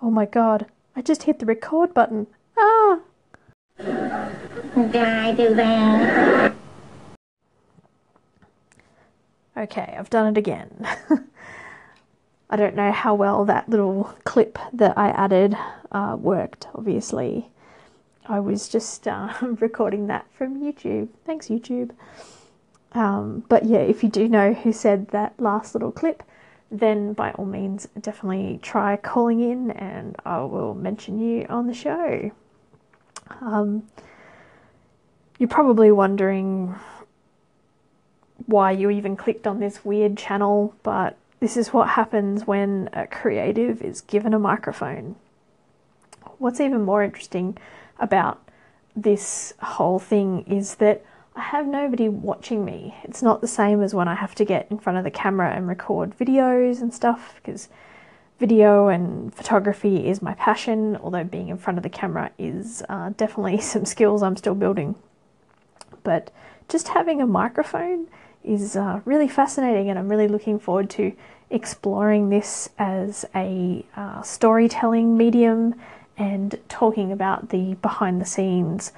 Oh my god, I just hit the record button. Ah! Did I do that? Okay, I've done it again. I don't know how well that little clip that I added uh, worked, obviously. I was just uh, recording that from YouTube. Thanks, YouTube. Um, but yeah, if you do know who said that last little clip, then by all means, definitely try calling in and I will mention you on the show. Um, you're probably wondering why you even clicked on this weird channel, but this is what happens when a creative is given a microphone. What's even more interesting about this whole thing is that I have nobody watching me. It's not the same as when I have to get in front of the camera and record videos and stuff because video and photography is my passion, although being in front of the camera is uh, definitely some skills I'm still building. But just having a microphone is uh, really fascinating, and I'm really looking forward to exploring this as a uh, storytelling medium and talking about the behind the scenes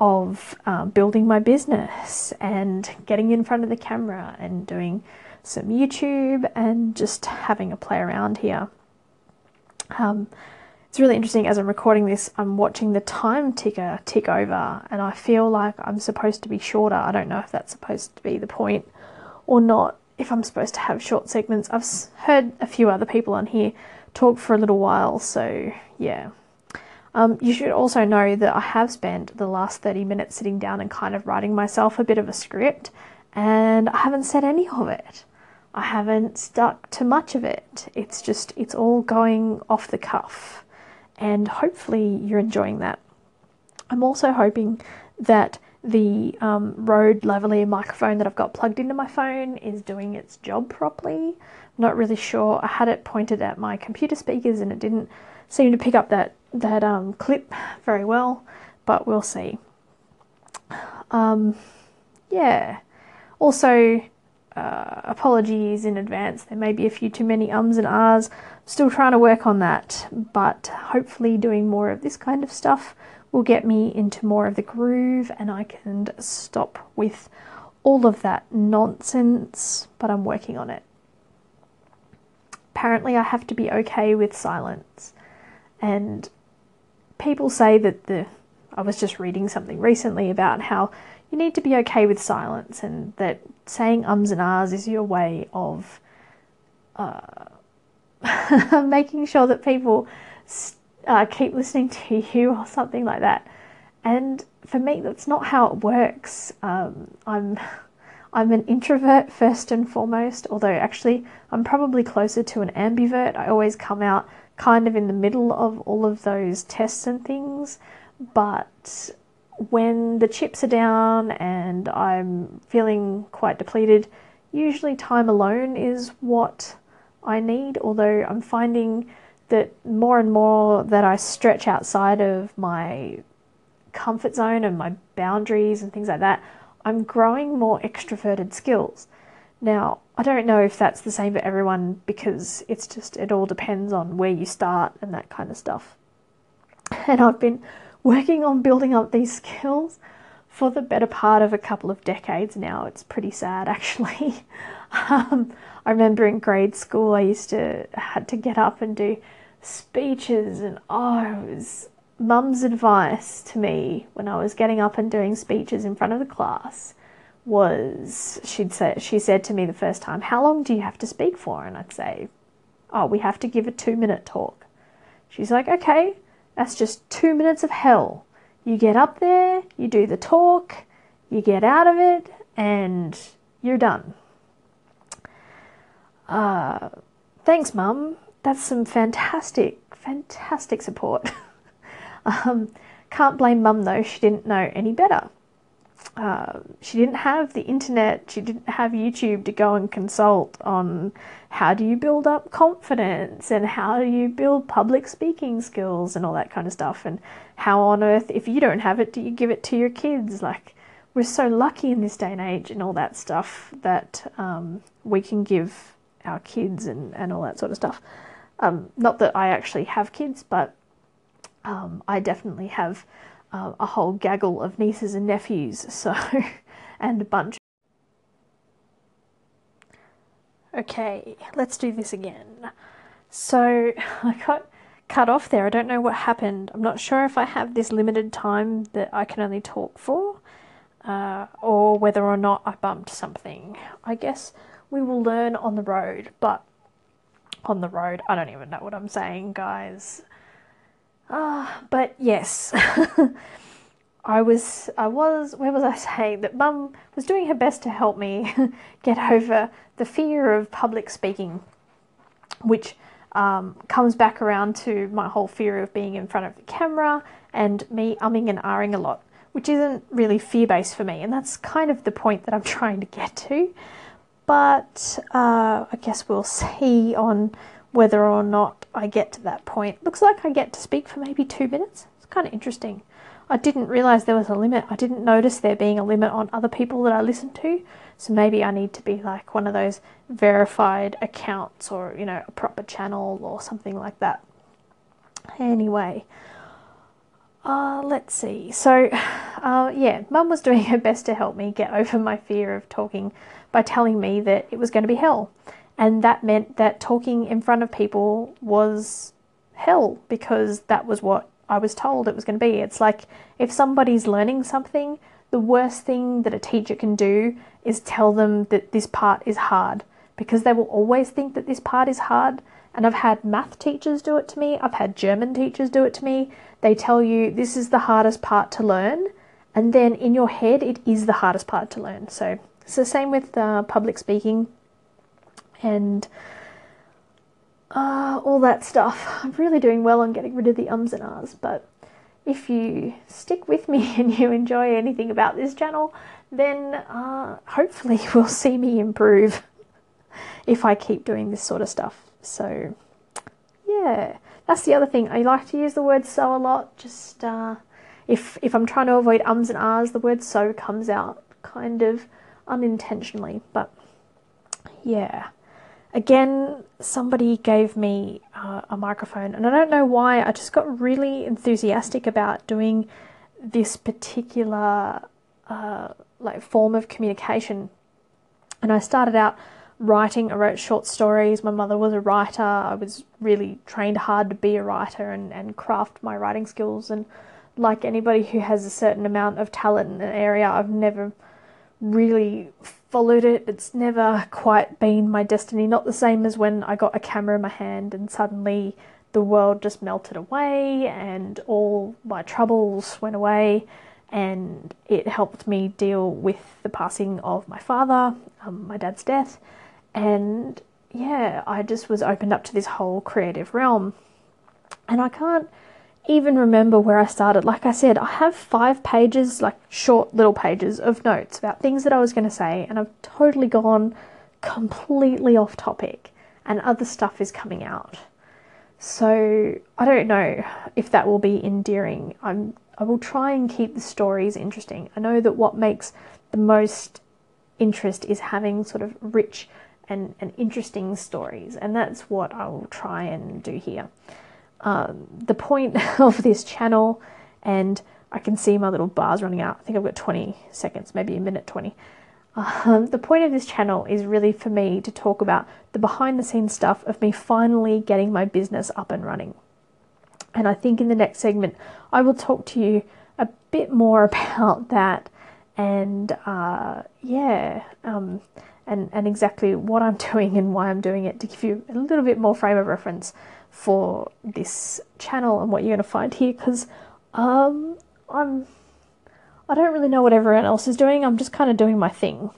of uh, building my business and getting in front of the camera and doing some YouTube and just having a play around here. Um, it's really interesting as I'm recording this, I'm watching the time ticker tick over and I feel like I'm supposed to be shorter. I don't know if that's supposed to be the point or not, if I'm supposed to have short segments. I've heard a few other people on here talk for a little while, so yeah. Um, you should also know that I have spent the last 30 minutes sitting down and kind of writing myself a bit of a script, and I haven't said any of it. I haven't stuck to much of it. It's just, it's all going off the cuff, and hopefully you're enjoying that. I'm also hoping that the um, Rode lavalier microphone that I've got plugged into my phone is doing its job properly. Not really sure. I had it pointed at my computer speakers and it didn't seem to pick up that that um, clip very well, but we'll see. Um, yeah. Also, uh, apologies in advance. There may be a few too many ums and ahs. Still trying to work on that, but hopefully, doing more of this kind of stuff will get me into more of the groove and I can stop with all of that nonsense, but I'm working on it. Apparently, I have to be okay with silence, and people say that the I was just reading something recently about how you need to be okay with silence and that saying ums and ahs is your way of uh, making sure that people uh, keep listening to you or something like that. And for me, that's not how it works. Um, I'm I'm an introvert first and foremost, although actually I'm probably closer to an ambivert. I always come out kind of in the middle of all of those tests and things. But when the chips are down and I'm feeling quite depleted, usually time alone is what I need. Although I'm finding that more and more that I stretch outside of my comfort zone and my boundaries and things like that, I'm growing more extroverted skills. Now, I don't know if that's the same for everyone because it's just, it all depends on where you start and that kind of stuff. And I've been working on building up these skills for the better part of a couple of decades now. It's pretty sad actually. um, I remember in grade school I used to had to get up and do speeches and oh it was mum's advice to me when I was getting up and doing speeches in front of the class was she'd say she said to me the first time, "How long do you have to speak for?" And I'd say, "Oh, we have to give a 2-minute talk." She's like, "Okay, that's just 2 minutes of hell. You get up there, you do the talk, you get out of it, and you're done." Uh, thanks, mum. That's some fantastic, fantastic support. um, can't blame mum though; she didn't know any better. Uh, she didn't have the internet, she didn't have YouTube to go and consult on how do you build up confidence and how do you build public speaking skills and all that kind of stuff. And how on earth, if you don't have it, do you give it to your kids? Like, we're so lucky in this day and age and all that stuff that um, we can give our kids and, and all that sort of stuff. Um, not that I actually have kids, but um, I definitely have uh, a whole gaggle of nieces and nephews, so and a bunch. Okay, let's do this again. So I got cut off there. I don't know what happened. I'm not sure if I have this limited time that I can only talk for, uh, or whether or not I bumped something. I guess we will learn on the road, but on the road, I don't even know what I'm saying, guys. Ah, uh, but yes. I was, I was, where was I saying that mum was doing her best to help me get over the fear of public speaking, which um, comes back around to my whole fear of being in front of the camera and me umming and ahhing a lot, which isn't really fear based for me. And that's kind of the point that I'm trying to get to. But uh, I guess we'll see on whether or not I get to that point. Looks like I get to speak for maybe two minutes. It's kind of interesting. I didn't realize there was a limit. I didn't notice there being a limit on other people that I listen to. So maybe I need to be like one of those verified accounts or, you know, a proper channel or something like that. Anyway, uh, let's see. So, uh, yeah, mum was doing her best to help me get over my fear of talking by telling me that it was going to be hell. And that meant that talking in front of people was hell because that was what I was told it was going to be. It's like if somebody's learning something, the worst thing that a teacher can do is tell them that this part is hard because they will always think that this part is hard. And I've had math teachers do it to me, I've had German teachers do it to me. They tell you this is the hardest part to learn, and then in your head, it is the hardest part to learn. So it's the same with uh, public speaking and uh, all that stuff. I'm really doing well on getting rid of the ums and ahs, but if you stick with me and you enjoy anything about this channel, then uh, hopefully you'll see me improve if I keep doing this sort of stuff. So, yeah, that's the other thing. I like to use the word so a lot. Just uh, if if I'm trying to avoid ums and ahs, the word so comes out kind of unintentionally. But yeah. Again, somebody gave me uh, a microphone, and I don't know why, I just got really enthusiastic about doing this particular uh, like form of communication. And I started out writing, I wrote short stories. My mother was a writer. I was really trained hard to be a writer and, and craft my writing skills. And like anybody who has a certain amount of talent in an area, I've never really followed it. It's never quite been my destiny. Not the same as when I got a camera in my hand and suddenly the world just melted away and all my troubles went away. And it helped me deal with the passing of my father, um, my dad's death. And yeah, I just was opened up to this whole creative realm. And I can't even remember where I started. Like I said, I have five pages, like short little pages of notes about things that I was going to say, and I've totally gone completely off topic, and other stuff is coming out. So I don't know if that will be endearing. I'm I will try and keep the stories interesting. I know that what makes the most interest is having sort of rich and, and interesting stories, and that's what I will try and do here um, the point of this channel, and I can see my little bars running out. I think I've got 20 seconds, maybe a minute 20. Um, the point of this channel is really for me to talk about the behind the scenes stuff of me finally getting my business up and running. And I think in the next segment, I will talk to you a bit more about that and uh, yeah, um, and, and exactly what I'm doing and why I'm doing it to give you a little bit more frame of reference for this channel and what you're going to find here because um, I'm I don't really know what everyone else is doing. I'm just kind of doing my thing.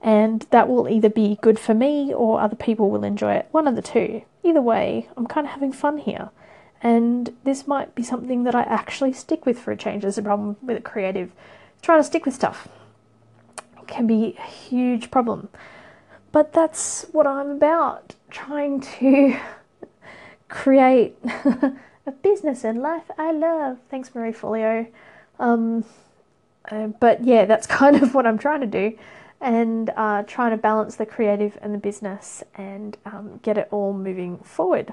And that will either be good for me or other people will enjoy it. One of the two. Either way, I'm kind of having fun here. And this might be something that I actually stick with for a change. There's a problem with a creative. Trying to stick with stuff it can be a huge problem. But that's what I'm about. Trying to create a business and life I love. Thanks, Marie Forleo. Um, uh, but yeah, that's kind of what I'm trying to do, and uh, trying to balance the creative and the business and um, get it all moving forward.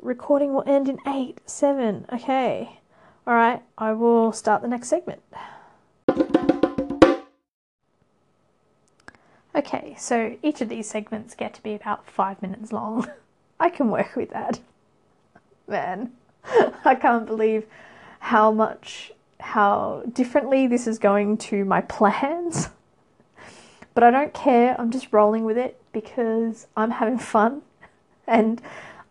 recording will end in eight, seven. Okay. All right. I will start the next segment. Okay, so each of these segments get to be about five minutes long. I can work with that. Man, I can't believe how much, how differently this is going to my plans. But I don't care, I'm just rolling with it because I'm having fun. And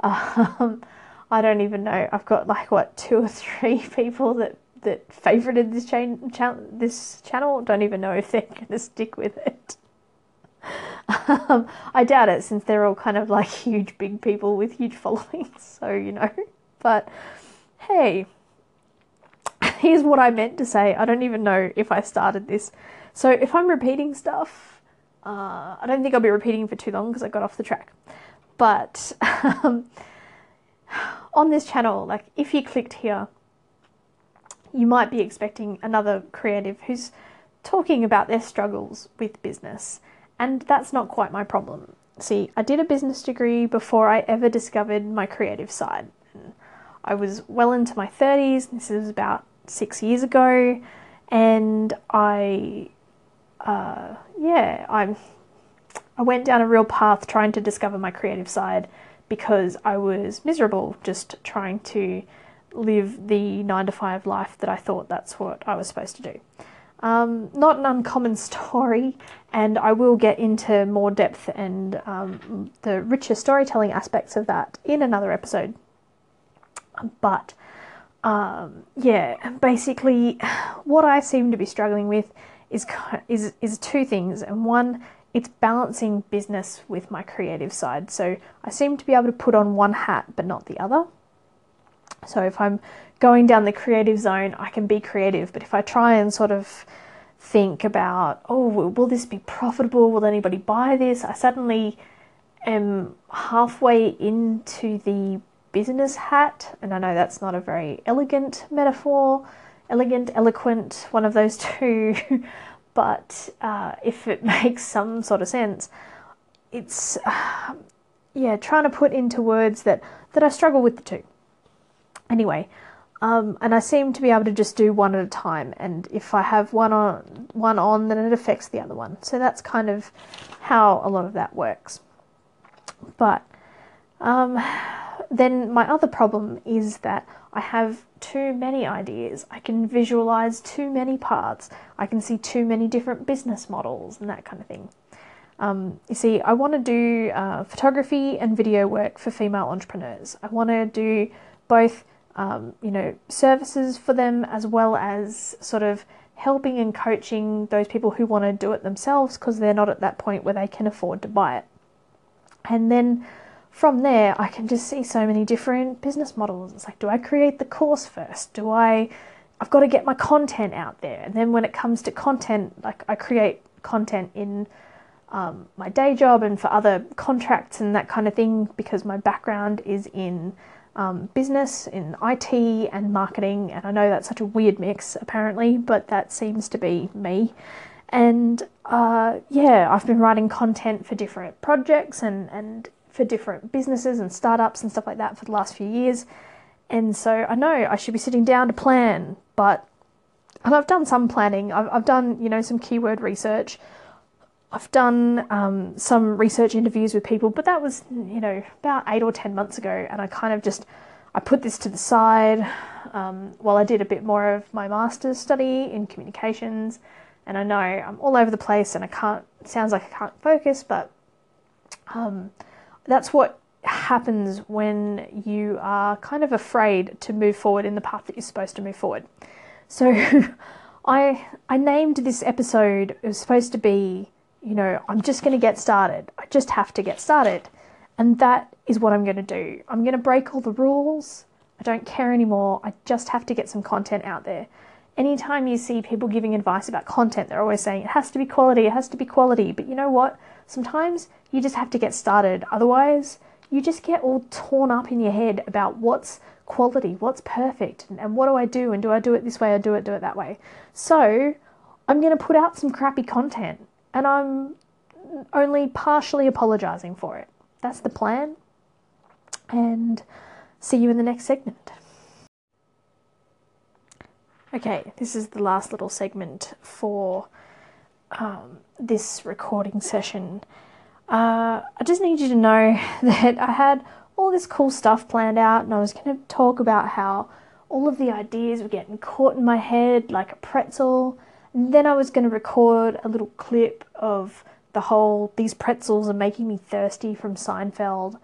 um, I don't even know, I've got like what, two or three people that, that favorited this, chain, cha- this channel. Don't even know if they're going to stick with it. Um, I doubt it since they're all kind of like huge, big people with huge followings. So, you know, but hey, here's what I meant to say. I don't even know if I started this. So, if I'm repeating stuff, uh, I don't think I'll be repeating for too long because I got off the track. But um, on this channel, like if you clicked here, you might be expecting another creative who's talking about their struggles with business and that's not quite my problem. See, I did a business degree before I ever discovered my creative side. I was well into my 30s, this is about six years ago, and I, uh, yeah, I'm, I went down a real path trying to discover my creative side because I was miserable just trying to live the nine to five life that I thought that's what I was supposed to do. Um, not an uncommon story, and I will get into more depth and um, the richer storytelling aspects of that in another episode. But um, yeah, basically, what I seem to be struggling with is is is two things, and one, it's balancing business with my creative side. So I seem to be able to put on one hat but not the other. So if I'm going down the creative zone, I can be creative. But if I try and sort of think about, oh, will this be profitable? Will anybody buy this? I suddenly am halfway into the business hat, and I know that's not a very elegant metaphor, elegant, eloquent, one of those two, but uh, if it makes some sort of sense, it's uh, yeah, trying to put into words that that I struggle with the two. Anyway, um, and I seem to be able to just do one at a time. And if I have one on one on, then it affects the other one. So that's kind of how a lot of that works. But um, then my other problem is that I have too many ideas. I can visualize too many parts. I can see too many different business models and that kind of thing. Um, you see, I want to do uh, photography and video work for female entrepreneurs. I want to do both um, you know, services for them as well as sort of helping and coaching those people who want to do it themselves because they're not at that point where they can afford to buy it. And then from there, I can just see so many different business models. It's like, do I create the course first? Do I, I've got to get my content out there. And then when it comes to content, like I create content in um, my day job and for other contracts and that kind of thing because my background is in um, business, in IT and marketing. And I know that's such a weird mix, apparently, but that seems to be me. And uh, yeah, I've been writing content for different projects and, and for different businesses and startups and stuff like that for the last few years. And so I know I should be sitting down to plan, but and I've done some planning. I've, I've done, you know, some keyword research. I've done um, some research interviews with people, but that was, you know, about eight or ten months ago, and I kind of just I put this to the side um, while I did a bit more of my master's study in communications. And I know I'm all over the place, and I can't. Sounds like I can't focus, but um, that's what happens when you are kind of afraid to move forward in the path that you're supposed to move forward. So, I I named this episode. It was supposed to be you know, I'm just going to get started. I just have to get started. And that is what I'm going to do. I'm going to break all the rules. I don't care anymore. I just have to get some content out there. Anytime you see people giving advice about content, they're always saying it has to be quality, it has to be quality. But you know what? Sometimes you just have to get started. Otherwise, you just get all torn up in your head about what's quality, what's perfect, and, what do I do, and do I do it this way or do it do it that way. So I'm going to put out some crappy content and I'm only partially apologizing for it. That's the plan. And see you in the next segment. Okay, this is the last little segment for um, this recording session. Uh, I just need you to know that I had all this cool stuff planned out, and I was going to talk about how all of the ideas were getting caught in my head like a pretzel. Then I was going to record a little clip of the whole these pretzels are making me thirsty from Seinfeld.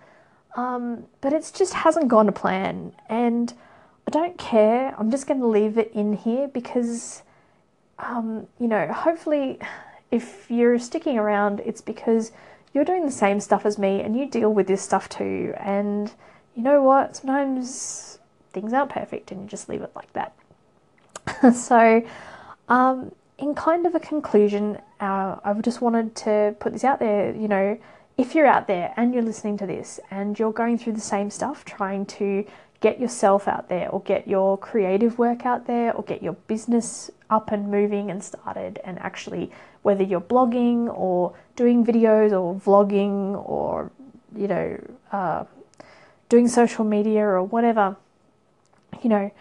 Um, but it just hasn't gone to plan, and I don't care. I'm just going to leave it in here because, um, you know, hopefully, if you're sticking around, it's because you're doing the same stuff as me and you deal with this stuff too. And you know what? Sometimes things aren't perfect and you just leave it like that. so, um, in kind of a conclusion, uh, I just wanted to put this out there. You know, if you're out there and you're listening to this and you're going through the same stuff, trying to get yourself out there or get your creative work out there or get your business up and moving and started and actually whether you're blogging or doing videos or vlogging or you know uh, doing social media or whatever you know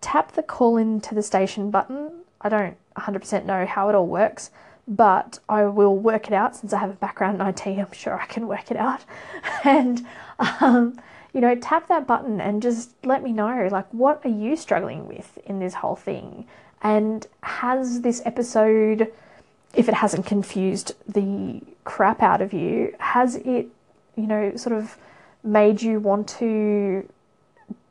tap the call in to the station button i don't 100% know how it all works but I will work it out since I have a background in IT. I'm sure I can work it out. And um, you know, tap that button and just let me know like what are you struggling with in this whole thing? And has this episode if it hasn't confused the crap out of you, has it, you know, sort of made you want to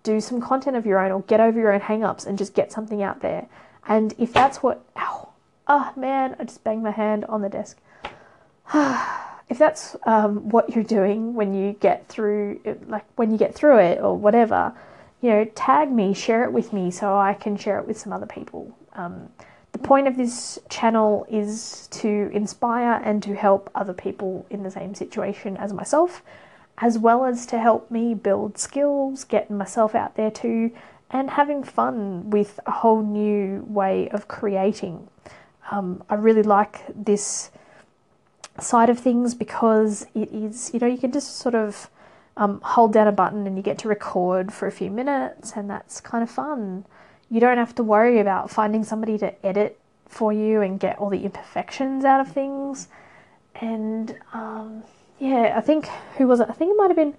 do some content of your own or get over your own hang-ups and just get something out there? And if that's what ow, oh man, I just banged my hand on the desk. if that's um, what you're doing when you get through, like when you get through it or whatever, you know, tag me, share it with me so I can share it with some other people. Um, the point of this channel is to inspire and to help other people in the same situation as myself, as well as to help me build skills, getting myself out there too, and having fun with a whole new way of creating. Um, I really like this side of things because it is, you know, you can just sort of um, hold down a button and you get to record for a few minutes, and that's kind of fun. You don't have to worry about finding somebody to edit for you and get all the imperfections out of things. And um, yeah, I think, who was it? I think it might have been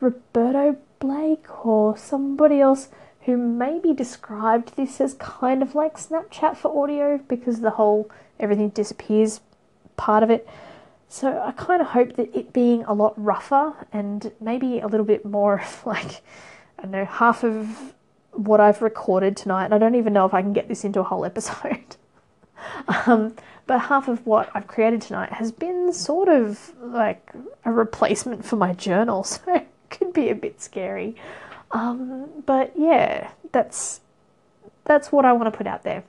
Roberto Blake or somebody else who maybe described this as kind of like Snapchat for audio because the whole everything disappears part of it. So I kind of hope that it being a lot rougher and maybe a little bit more like, I don't know, half of what I've recorded tonight, and I don't even know if I can get this into a whole episode. um, but half of what I've created tonight has been sort of like a replacement for my journal, so it could be a bit scary. Um, but yeah, that's that's what I want to put out there.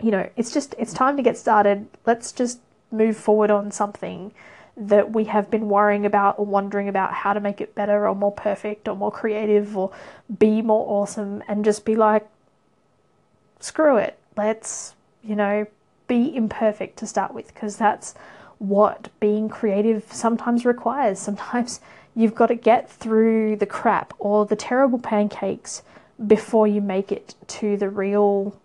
You know, it's just it's time to get started. Let's just move forward on something that we have been worrying about or wondering about how to make it better or more perfect or more creative or be more awesome and just be like, screw it. Let's, you know, be imperfect to start with because that's what being creative sometimes requires. Sometimes you've got to get through the crap or the terrible pancakes before you make it to the real,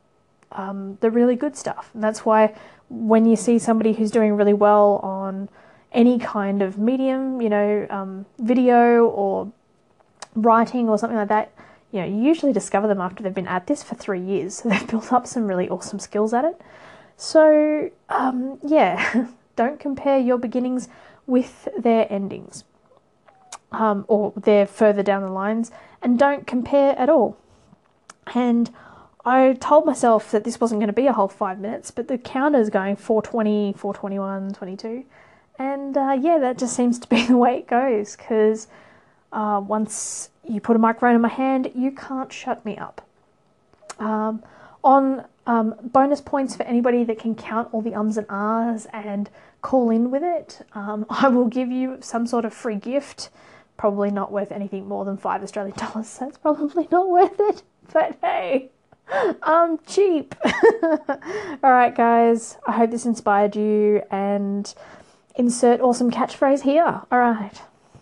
um, the really good stuff. And that's why when you see somebody who's doing really well on any kind of medium, you know, um, video or writing or something like that, you know, you usually discover them after they've been at this for three years. So they've built up some really awesome skills at it. So, um, yeah, don't compare your beginnings with their endings um, or their further down the lines, and don't compare at all. And I told myself that this wasn't going to be a whole five minutes, but the counter is going 420, 421, 22. And uh, yeah, that just seems to be the way it goes because uh, once you put a microphone in my hand, you can't shut me up. Um, on um, bonus points for anybody that can count all the ums and ahs and call in with it, um, I will give you some sort of free gift. Probably not worth anything more than five Australian dollars, so it's probably not worth it. But hey, I'm cheap. All right, guys. I hope this inspired you and insert awesome catchphrase here. All right.